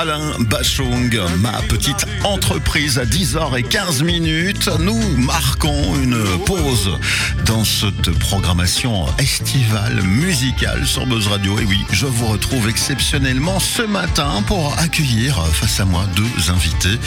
Alain Bachung, ma petite entreprise à 10h15 minutes. Nous marquons une pause dans cette programmation estivale musicale sur Buzz Radio. Et oui, je vous retrouve exceptionnellement ce matin pour accueillir face à moi deux invités.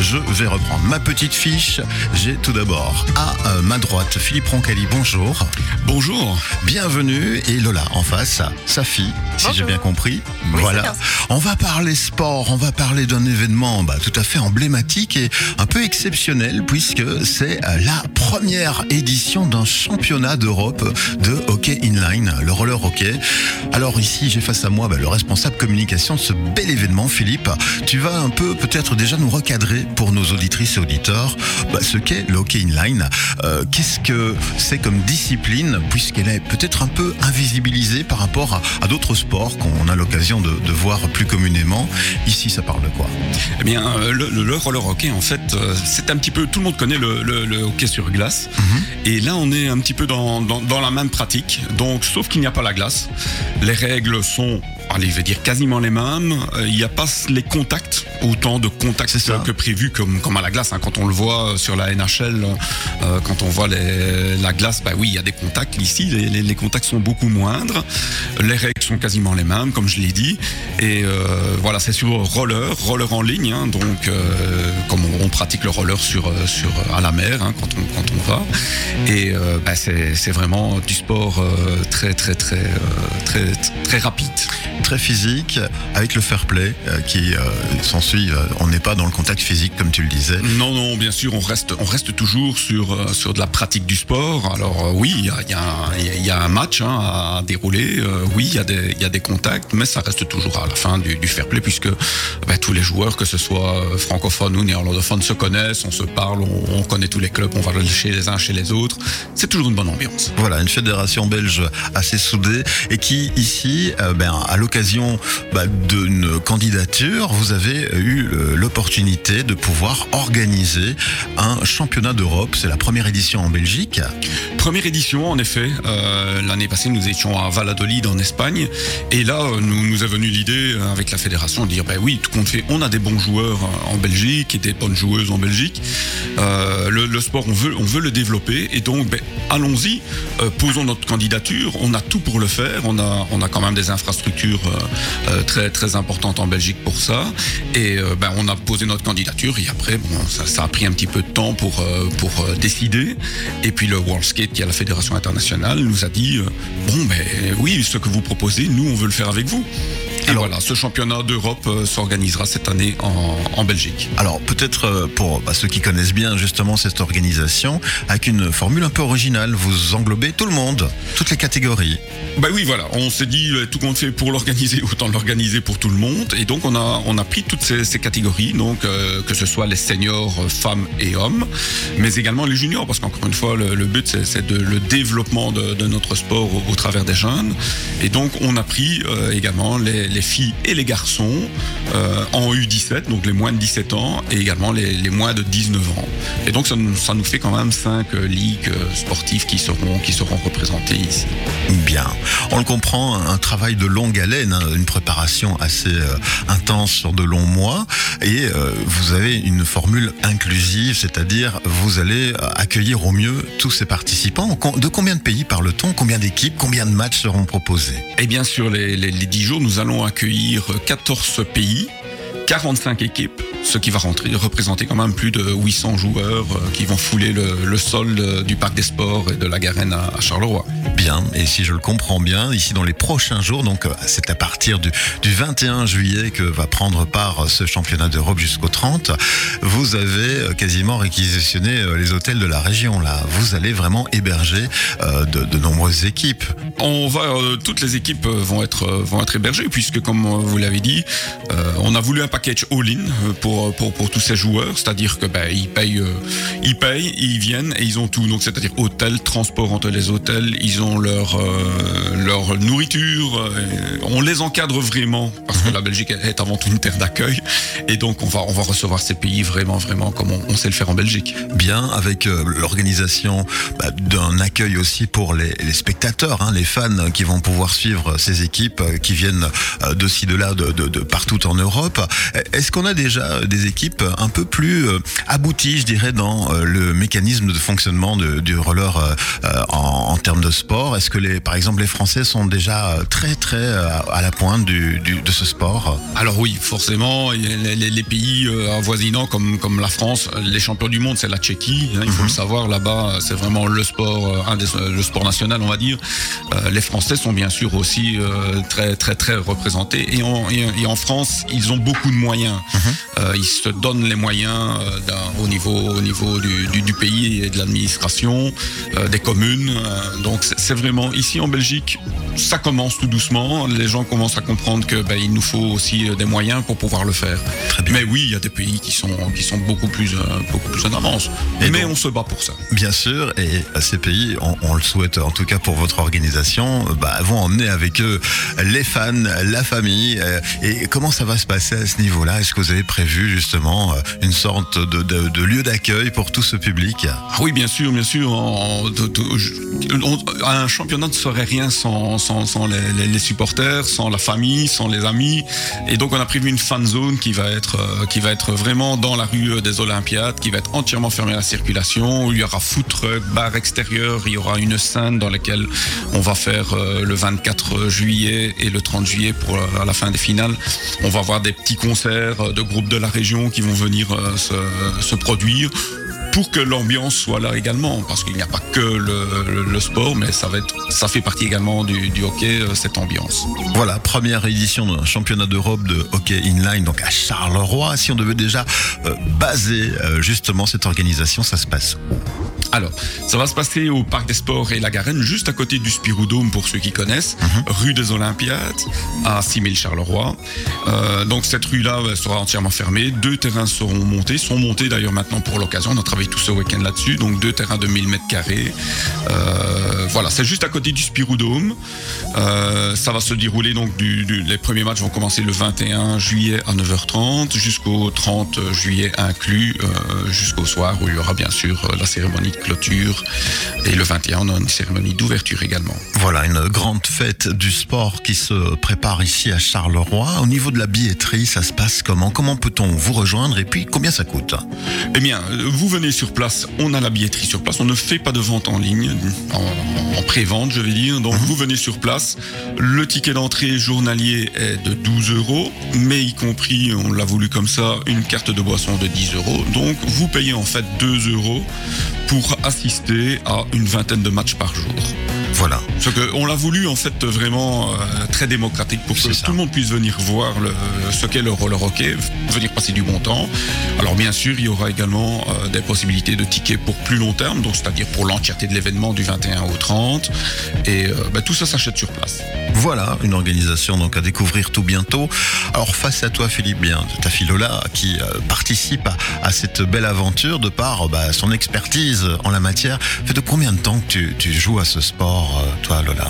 Je vais reprendre ma petite fiche. J'ai tout d'abord à euh, ma droite Philippe Roncalli. Bonjour. Bonjour. Bienvenue. Et Lola en face, sa fille, si j'ai bien compris. voilà. On va parler sport, on va parler d'un événement bah, tout à fait emblématique et un peu exceptionnel puisque c'est euh, la première édition d'un championnat d'Europe de hockey inline, le roller hockey. Alors ici, j'ai face à moi bah, le responsable communication de ce bel événement, Philippe. Tu vas un peu peut-être déjà nous recadrer pour nos auditrices et auditeurs bah, ce qu'est le hockey inline. Euh, Qu'est-ce que c'est comme discipline puisqu'elle est peut-être un peu invisibilisée par rapport à, d'autres sports qu'on a l'occasion de voir plus communément. Ici, ça parle de quoi? Eh bien, euh, le, le- le roller hockey, en fait, euh, c'est un petit peu. Tout le monde connaît le, hockey sur glace. Et là, on est un petit peu dans, dans- dans la même pratique. Donc, sauf qu'il n'y a pas la glace. Les règles sont. Allez, je vais dire quasiment les mêmes. Euh, Il n'y a pas les contacts, autant de contacts que prévu comme, comme à la glace. hein. Quand on le voit euh, sur la NHL, euh, quand on voit les- la glace, bah oui, il y a des contacts. Ici, les, les- les contacts sont beaucoup moindres. Les règles sont quasiment les mêmes, comme je l'ai dit. Et euh, voilà, c'est sur roller, roller en ligne. hein. donc, euh, comme on, on pratique le roller sur, sur à la mer hein, quand, on, quand on va. Et bah, c'est vraiment du sport très, très, très, très, très rapide. Très physique, avec le fair play euh, qui euh, s'ensuit. euh, on n'est pas dans le contact physique comme tu le disais. Non, non, bien sûr, on reste, on reste toujours sur, sur de la pratique du sport. Alors oui, il y a, y a y a- un match hein, à dérouler. Oui, il y, a des- y a des contacts, mais ça reste toujours à la fin du, du fair play puisque ben, tous les joueurs, que ce soit francophones ou néerlandophones, se connaissent, on se parle, on, on connaît tous les clubs, on va chez les uns, chez les autres. C'est toujours une bonne ambiance. Voilà, une fédération belge assez soudée et qui ici, ben, à l'occasion bah, d'une candidature, vous avez eu l'opportunité de pouvoir organiser un championnat d'Europe. C'est la première édition en Belgique. Première édition, en effet. Euh, L'année passée, nous étions à Valladolid, en Espagne. Et là, euh, nous, nous est venue l'idée, euh, avec la fédération, de dire, ben oui, tout compte fait, on a des bons joueurs en Belgique et des bonnes joueuses en Belgique. Le, sport, on veut, le développer. Et donc, ben, allons-y, posons notre candidature. On a tout pour le faire. On a, quand même des infrastructures très, très importantes en Belgique pour ça. Et euh, ben, on a posé notre candidature. Et après, bon, ça, ça a pris un petit peu de temps pour, euh, pour euh, décider. Et puis le World Skate, qui est la fédération internationale, nous a dit euh, bon, ben oui, ce que vous proposez, nous, on veut le faire avec vous. Et Alors- voilà, ce championnat d'Europe euh, s'organisera cette année en, en Belgique. Alors peut-être euh, pour bah, ceux qui connaissent bien justement cette organisation, avec une formule un peu originale, vous englobez tout le monde, toutes les catégories. Bah oui, voilà, on s'est dit euh, tout compte fait pour l'organiser, autant l'organiser pour tout le monde. Et donc on a on a pris toutes ces, ces catégories, donc euh, que ce soit les seniors, femmes et hommes, mais également les juniors, parce qu'encore une fois le, le but c'est- c'est de le développement de, de notre sport au, au travers des jeunes. Et donc on a pris euh, également les, les filles et les garçons euh, en U17, donc les moins de 17 ans, et également les, les moins de 19 ans. Et donc ça, nous- ça nous fait quand même cinq euh, ligues euh, sportives qui seront qui seront représentées ici. Bien. On le comprend, un travail de longue haleine, hein, une préparation assez euh, intense sur de longs mois. Et euh, vous avez une formule inclusive, c'est-à-dire vous allez accueillir au mieux tous ces participants. De combien de pays parle-t-on? Combien d'équipes? Combien de matchs seront proposés? Et bien sûr, les, les, les 10 jours, nous allons accueillir 14 pays, 45 équipes, ce qui va rentrer, représenter quand même plus de 800 joueurs euh, qui vont fouler le, le sol de- du parc des sports et de la Garenne à, à Charleroi. Bien, et si je le comprends bien, ici dans les prochains jours, donc euh, c'est à partir du, du 21 juillet que va prendre part euh, ce championnat d'Europe jusqu'au 30, vous avez euh, quasiment réquisitionné euh, les hôtels de la région là. Vous allez vraiment héberger euh, de, de nombreuses équipes. On va, euh, toutes les équipes euh, vont être euh, vont être hébergées puisque comme euh, vous l'avez dit, euh, on a voulu un package all-in euh, pour, pour pour tous ces joueurs, c'est-à-dire que ben ils payent euh, ils payent, ils viennent et ils ont tout. Donc c'est-à-dire hôtel, transport entre les hôtels, ils ont leur euh, leur nourriture, on les encadre vraiment parce que la Belgique est avant tout une terre d'accueil et donc on va on va recevoir ces pays vraiment vraiment comme on, sait le faire en Belgique. Bien, avec l'organisation bah, d'un accueil aussi pour les, spectateurs, hein, les fans qui vont pouvoir suivre ces équipes qui viennent de ci, de là, de, de partout en Europe. Est-ce qu'on a déjà des équipes un peu plus abouties, je dirais, dans le mécanisme de fonctionnement du roller en, termes de sport? Est-ce que les, par exemple, les Français sont déjà très très à la pointe du, de ce sport? Alors oui, forcément, les, pays avoisinants comme comme la France, les champions du monde, c'est la Tchéquie. Hein, il faut mhm. le savoir, là-bas, c'est vraiment le sport, un des, le sport national, on va dire. les Français sont bien sûr aussi très très très représentés. Et en, et en France, ils ont beaucoup de moyens. Mhm. Euh, ils se donnent les moyens euh, au niveau, au niveau du, du, pays et de l'administration, euh, des communes. donc c'est vraiment ici en Belgique, ça commence tout doucement. Les gens commencent à comprendre que ben, il nous faut aussi des moyens pour pouvoir le faire. Mais oui, il y a des pays qui sont qui sont beaucoup plus beaucoup plus en avance. Mais on se bat pour ça. Bien sûr, et ces pays, on, le souhaite en tout cas pour votre organisation, bah, vont emmener avec eux les fans, la famille. Et comment ça va se passer à ce niveau-là Est-ce que vous avez prévu justement euh, une sorte de, lieu d'accueil pour tout ce public? Oui, bien sûr, bien sûr. un championnat ne serait rien sans, les, supporters, sans la famille, sans les amis. Et donc on a prévu une fan zone qui va être euh, qui va être vraiment dans la rue des Olympiades, qui va être entièrement fermée à la circulation. Il y aura foot truck, bar extérieur, il y aura une scène dans laquelle on va faire le 24 juillet et le 30 juillet pour euh, la fin des finales. On va avoir des petits concerts euh, de groupes de la région qui vont venir euh, se, produire pour que l'ambiance soit là également, parce qu'il n'y a pas que le, sport, mais ça, va être, ça fait partie également du, hockey, cette ambiance. Voilà, première édition d'un championnat d'Europe de hockey inline, donc à Charleroi. Si on devait déjà baser justement cette organisation, ça se passe où? Alors, ça va se passer au Parc des Sports et la Garenne, juste à côté du Spiroudome pour ceux qui connaissent, mhm. rue des Olympiades, à 6000 Charleroi. Euh, donc cette rue-là sera entièrement fermée. Deux terrains seront montés, sont montés d'ailleurs maintenant pour l'occasion. On a travaillé tout ce week-end là-dessus. Donc deux terrains de 1000 mètres carrés. Euh, voilà, c'est juste à côté du Spiroudome. Euh, ça va se dérouler donc du, les premiers matchs vont commencer le 21 juillet à 9h30 jusqu'au 30 juillet inclus, jusqu'au soir où il y aura bien sûr la cérémonie clôture. Et le 21, on a une cérémonie d'ouverture également. Voilà, une grande fête du sport qui se prépare ici à Charleroi. Au niveau de la billetterie, ça se passe comment? Comment peut-on vous rejoindre? Et puis combien ça coûte? Eh bien, vous venez sur place, on a la billetterie sur place. On ne fait pas de vente en ligne, en, pré-vente, je vais dire. Donc, vous venez sur place. Le ticket d'entrée journalier est de 12 euros, mais y compris, on l'a voulu comme ça, une carte de boisson de 10 euros. Donc, vous payez en fait 2 euros pour assister à une vingtaine de matchs par jour. Voilà. Que on l'a voulu en fait vraiment euh, très démocratique pour que tout le monde puisse venir voir le, ce qu'est le roller hockey, venir passer du bon temps. Alors bien sûr, il y aura également euh, des possibilités de tickets pour plus long terme, donc c'est-à-dire pour l'entièreté de l'événement du 21 au 30. Et euh, bah, tout ça s'achète sur place. Voilà, une organisation donc à découvrir tout bientôt. Alors face à toi Philippe, bien ta fille Lola qui participe à, cette belle aventure de par bah, son expertise en la matière. Fait de combien de temps que tu, tu joues à ce sport? Euh, toi, Lola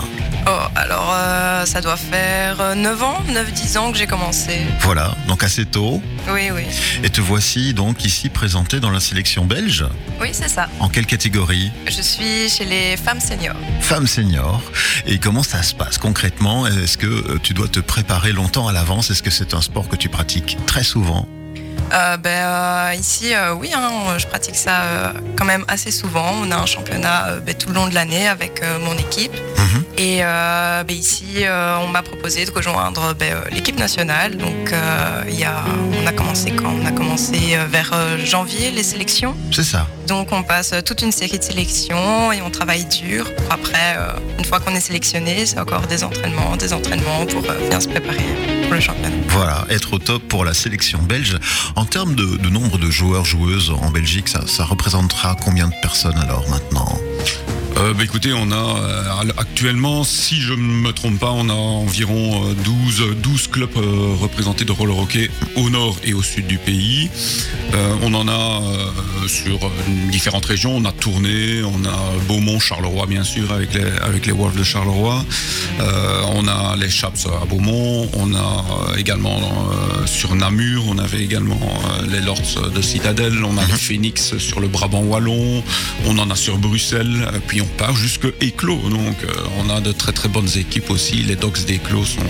Oh, alors euh, ça doit faire 9 euh, ans, 9-10 ans que j'ai commencé. Voilà, donc assez tôt. Oui, oui. Et te voici donc ici présentée dans la sélection belge Oui, c'est ça. En quelle catégorie Je suis chez les femmes seniors. Femmes seniors. Et comment ça se passe concrètement? Est-ce que tu dois te préparer longtemps à l'avance? Est-ce que c'est un sport que tu pratiques très souvent? Euh, ben, euh, Ici, euh, oui, hein, je pratique ça quand même assez souvent. On a un championnat ben, tout le long de l'année avec mon équipe. Mhm. Et ben, ici, on m'a proposé de rejoindre l'équipe nationale. Donc, y a, on a commencé quand? On a commencé vers janvier les sélections. C'est ça. Donc, on passe toute une série de sélections et on travaille dur. Après, une fois qu'on est sélectionné, c'est encore des entraînements, des entraînements pour bien se préparer Voilà, être au top pour la sélection belge. En termes de, nombre de joueurs, joueuses en Belgique, ça représentera combien de personnes alors maintenant? Euh, bah, écoutez, on a euh, actuellement, si je ne me trompe pas, on a environ 12, euh, 12 clubs représentés de roller hockey au nord et au sud du pays. on en a sur différentes régions. On a Tournai, on a Beaumont, Charleroi bien sûr avec les, avec les Wolves de Charleroi. on a les Chaps à Beaumont. On a également sur Namur, on avait également les Lords de Citadelle. On a les mhm. Phoenix sur le Brabant Wallon. On en a sur Bruxelles. Puis on part jusque Éclos. Donc euh, on a de très très bonnes équipes aussi. Les Dogs d'Éclos sont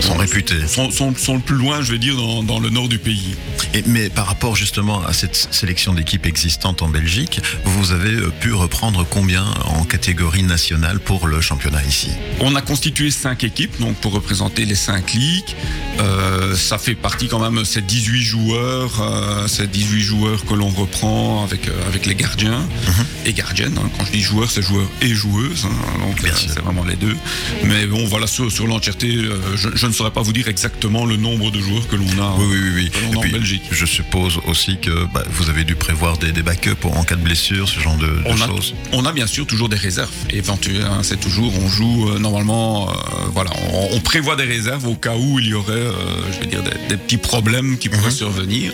sont réputés. Sont, sont, sont, le plus loin, je vais dire, dans, dans le nord du pays. Et, mais par rapport justement à cette sélection d'équipes existantes en Belgique, vous avez euh, pu reprendre combien en catégorie nationale pour le championnat ici? On a constitué cinq équipes, donc pour représenter les cinq ligues. Euh, ça fait partie quand même, ces 18 joueurs, euh, ces 18 joueurs que l'on reprend avec, euh, avec les gardiens mhm. et gardiennes. Hein. Quand je dis joueurs, c'est joueurs et joueuses, hein. donc c'est vraiment les deux. Mais bon, voilà, sur, sur l'entièreté, je, ne saurais pas vous dire exactement le nombre de joueurs que l'on a, oui, oui, oui, en Belgique. Je suppose aussi que bah, vous avez dû prévoir des, des backups en cas de blessure, ce genre de, on choses. A, on a bien sûr toujours des réserves éventuelles. Hein. c'est toujours, on joue normalement, voilà, on, on, prévoit des réserves au cas où il y aurait euh, je vais dire, des, petits problèmes qui pourraient mhm. survenir.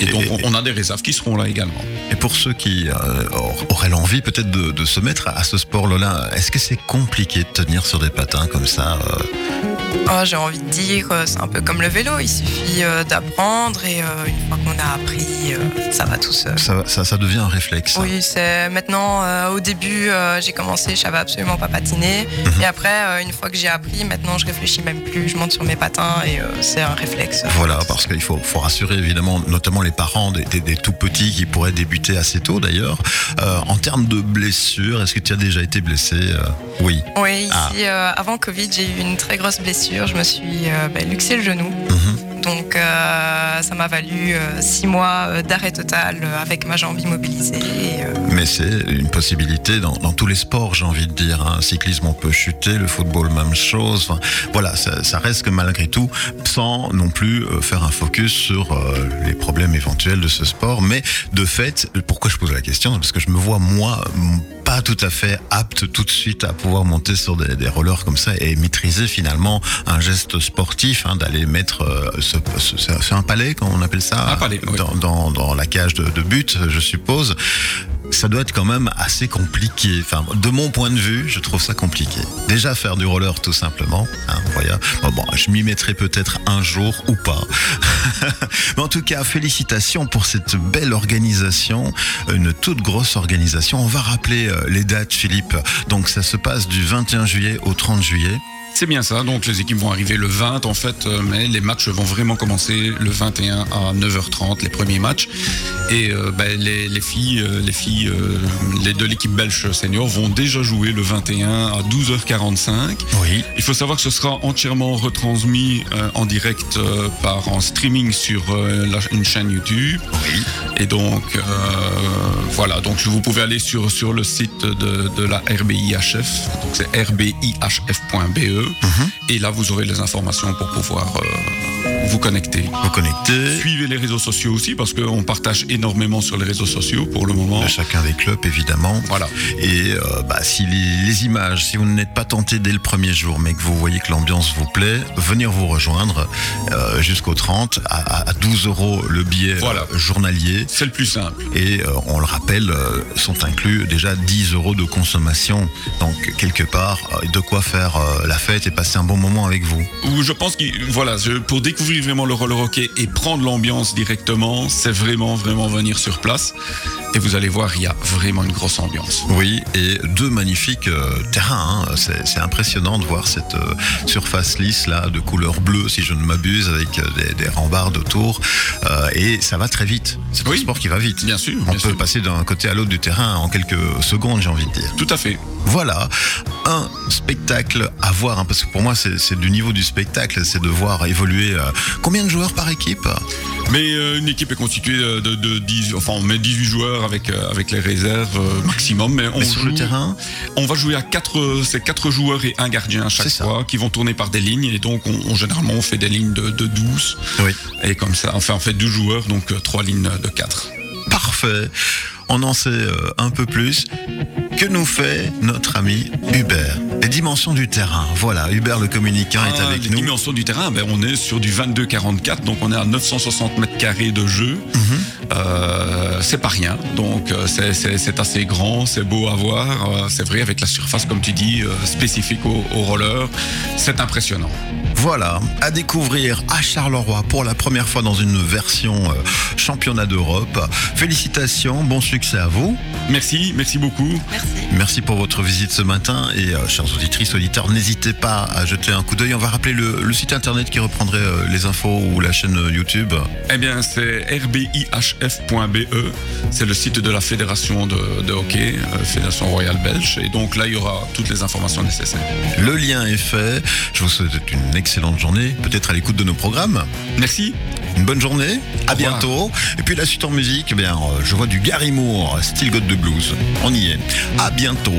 Et, donc, on, a des réserves qui seront là également. Et pour ceux qui euh, auraient l'envie peut-être de, se mettre à ce sport-là, est-ce que c'est compliqué de tenir sur des patins comme ça euh? Oh, j'ai envie de dire, c'est un peu comme le vélo, il suffit euh, d'apprendre et euh, une fois qu'on a appris, ça va tout seul. Ça, ça, devient un réflexe. Oui, c'est maintenant, au début, j'ai commencé, je savais absolument pas patiner. Mhm. Et après, une fois que j'ai appris, maintenant, je réfléchis même plus, je monte sur mes patins et c'est un réflexe. Voilà, parce qu'il faut, faut rassurer évidemment, notamment les parents des, des, tout petits qui pourraient débuter assez tôt d'ailleurs. en termes de blessures, est-ce que tu as déjà été blessé Oui. Oui, ah. avant Covid, j'ai eu une très grosse blessure je me suis euh, ben, luxé le genou. Mhm. Donc euh, ça m'a valu euh, six mois d'arrêt total avec ma jambe immobilisée. Mais c'est une possibilité dans, tous les sports, j'ai envie de dire. Hein. cyclisme, on peut chuter, le football, même chose. voilà, ça, reste que malgré tout, sans non plus faire un focus sur les problèmes éventuels de ce sport. Mais de fait, pourquoi je pose la question? Parce que je me vois, moi, pas tout à fait apte tout de suite à pouvoir monter sur des, rollers comme ça et maîtriser finalement un geste sportif, hein, d'aller mettre, euh, c'est un palais, quand on appelle ça, un palais, dans, dans, la cage de, de but, je suppose ça doit être quand même assez compliqué. De mon point de vue, je trouve ça compliqué. Déjà faire du roller tout simplement. Hein, bon, je m'y mettrai peut-être un jour ou pas. Mais en tout cas, félicitations pour cette belle organisation, une toute grosse organisation. On va rappeler euh, les dates, Philippe. Donc ça se passe du 21 juillet au 30 juillet. C'est bien ça. Donc les équipes vont arriver le 20 en fait, euh, mais les matchs vont vraiment commencer le 21 à 9h30 les premiers matchs. Et euh, ben, les, filles, euh, les filles, les de l'équipe belge senior vont déjà jouer le 21 à 12h45. Oui. Il faut savoir que ce sera entièrement retransmis en direct par en streaming sur une chaîne YouTube. Oui. Et donc voilà. Donc vous pouvez aller sur sur le site de, de la RBIHF. Donc c'est rbihf.be. Et là, vous aurez les informations pour pouvoir euh, vous connecter. Vous connecter. Suivez les réseaux sociaux aussi, parce qu'on partage énormément sur les réseaux sociaux pour le moment. De chacun des clubs, évidemment. Voilà. Et euh, bah, si les, images, si vous n'êtes pas tenté dès le premier jour, mais que vous voyez que l'ambiance vous plaît, venir vous rejoindre euh, jusqu'au 30 à, 12 euros le billet voilà. journalier. C'est le plus simple. Et on le rappelle, sont inclus déjà 10 euros de consommation. Donc, quelque part, de quoi faire la fête et passer un bon moment avec vous. Je pense que voilà, pour découvrir vraiment le roller hockey et prendre l'ambiance directement, c'est vraiment vraiment venir sur place. Et vous allez voir, il y a vraiment une grosse ambiance. Oui, et deux magnifiques euh, terrains. Hein. C'est impressionnant de voir cette euh, surface lisse là, de couleur bleue, si je ne m'abuse, avec euh, des, rambardes autour. et ça va très vite. C'est un sport qui va vite. Bien sûr. On peut passer d'un côté à l'autre du terrain en quelques secondes, j'ai envie de dire. Tout à fait. Voilà, un spectacle à voir, hein, parce que pour moi c'est du niveau du spectacle, c'est de voir évoluer combien de joueurs par équipe Mais une équipe est constituée de, de 10, enfin on met 18 joueurs avec, euh, avec les réserves euh, maximum. Mais, on sur le terrain On va jouer à 4 c'est quatre joueurs et un gardien à chaque fois qui vont tourner par des lignes. Et donc, on, généralement, on fait des lignes de, de 12. Oui. Et comme ça, enfin, on fait 12 joueurs, donc 3 euh, lignes de 4. Parfait. On en sait un peu plus. Que nous fait notre ami Hubert Les dimensions du terrain. Voilà, Hubert le communicant est ah, avec nous. Les dimensions du terrain, ben, on est sur du 22-44, donc on est à 960 mètres carrés de jeu. Mhm. Euh, c'est pas rien, donc euh, c'est assez grand, c'est beau à voir. Euh, c'est vrai, avec la surface, comme tu dis, spécifique au, au roller, c'est impressionnant. Voilà, à découvrir à Charleroi pour la première fois dans une version championnat d'Europe. Félicitations, bon succès à vous. Merci, merci beaucoup. Merci. Pour votre visite ce matin et euh, chers auditrices, auditeurs, n'hésitez pas à jeter un coup d'œil. On va rappeler le, site internet qui reprendrait euh, les infos ou la chaîne euh, YouTube. Eh bien, c'est rbihf.be. C'est le site de la fédération de, hockey, Fédération Royale Belge. Et donc là, il y aura toutes les informations nécessaires. Le lien est fait. Je vous souhaite une excellente journée, peut-être à l'écoute de nos programmes. Merci. Une bonne journée, à bientôt. Et puis la suite en musique, eh bien, je vois du Gary Moore, Still Got the Blues. On y est. À bientôt.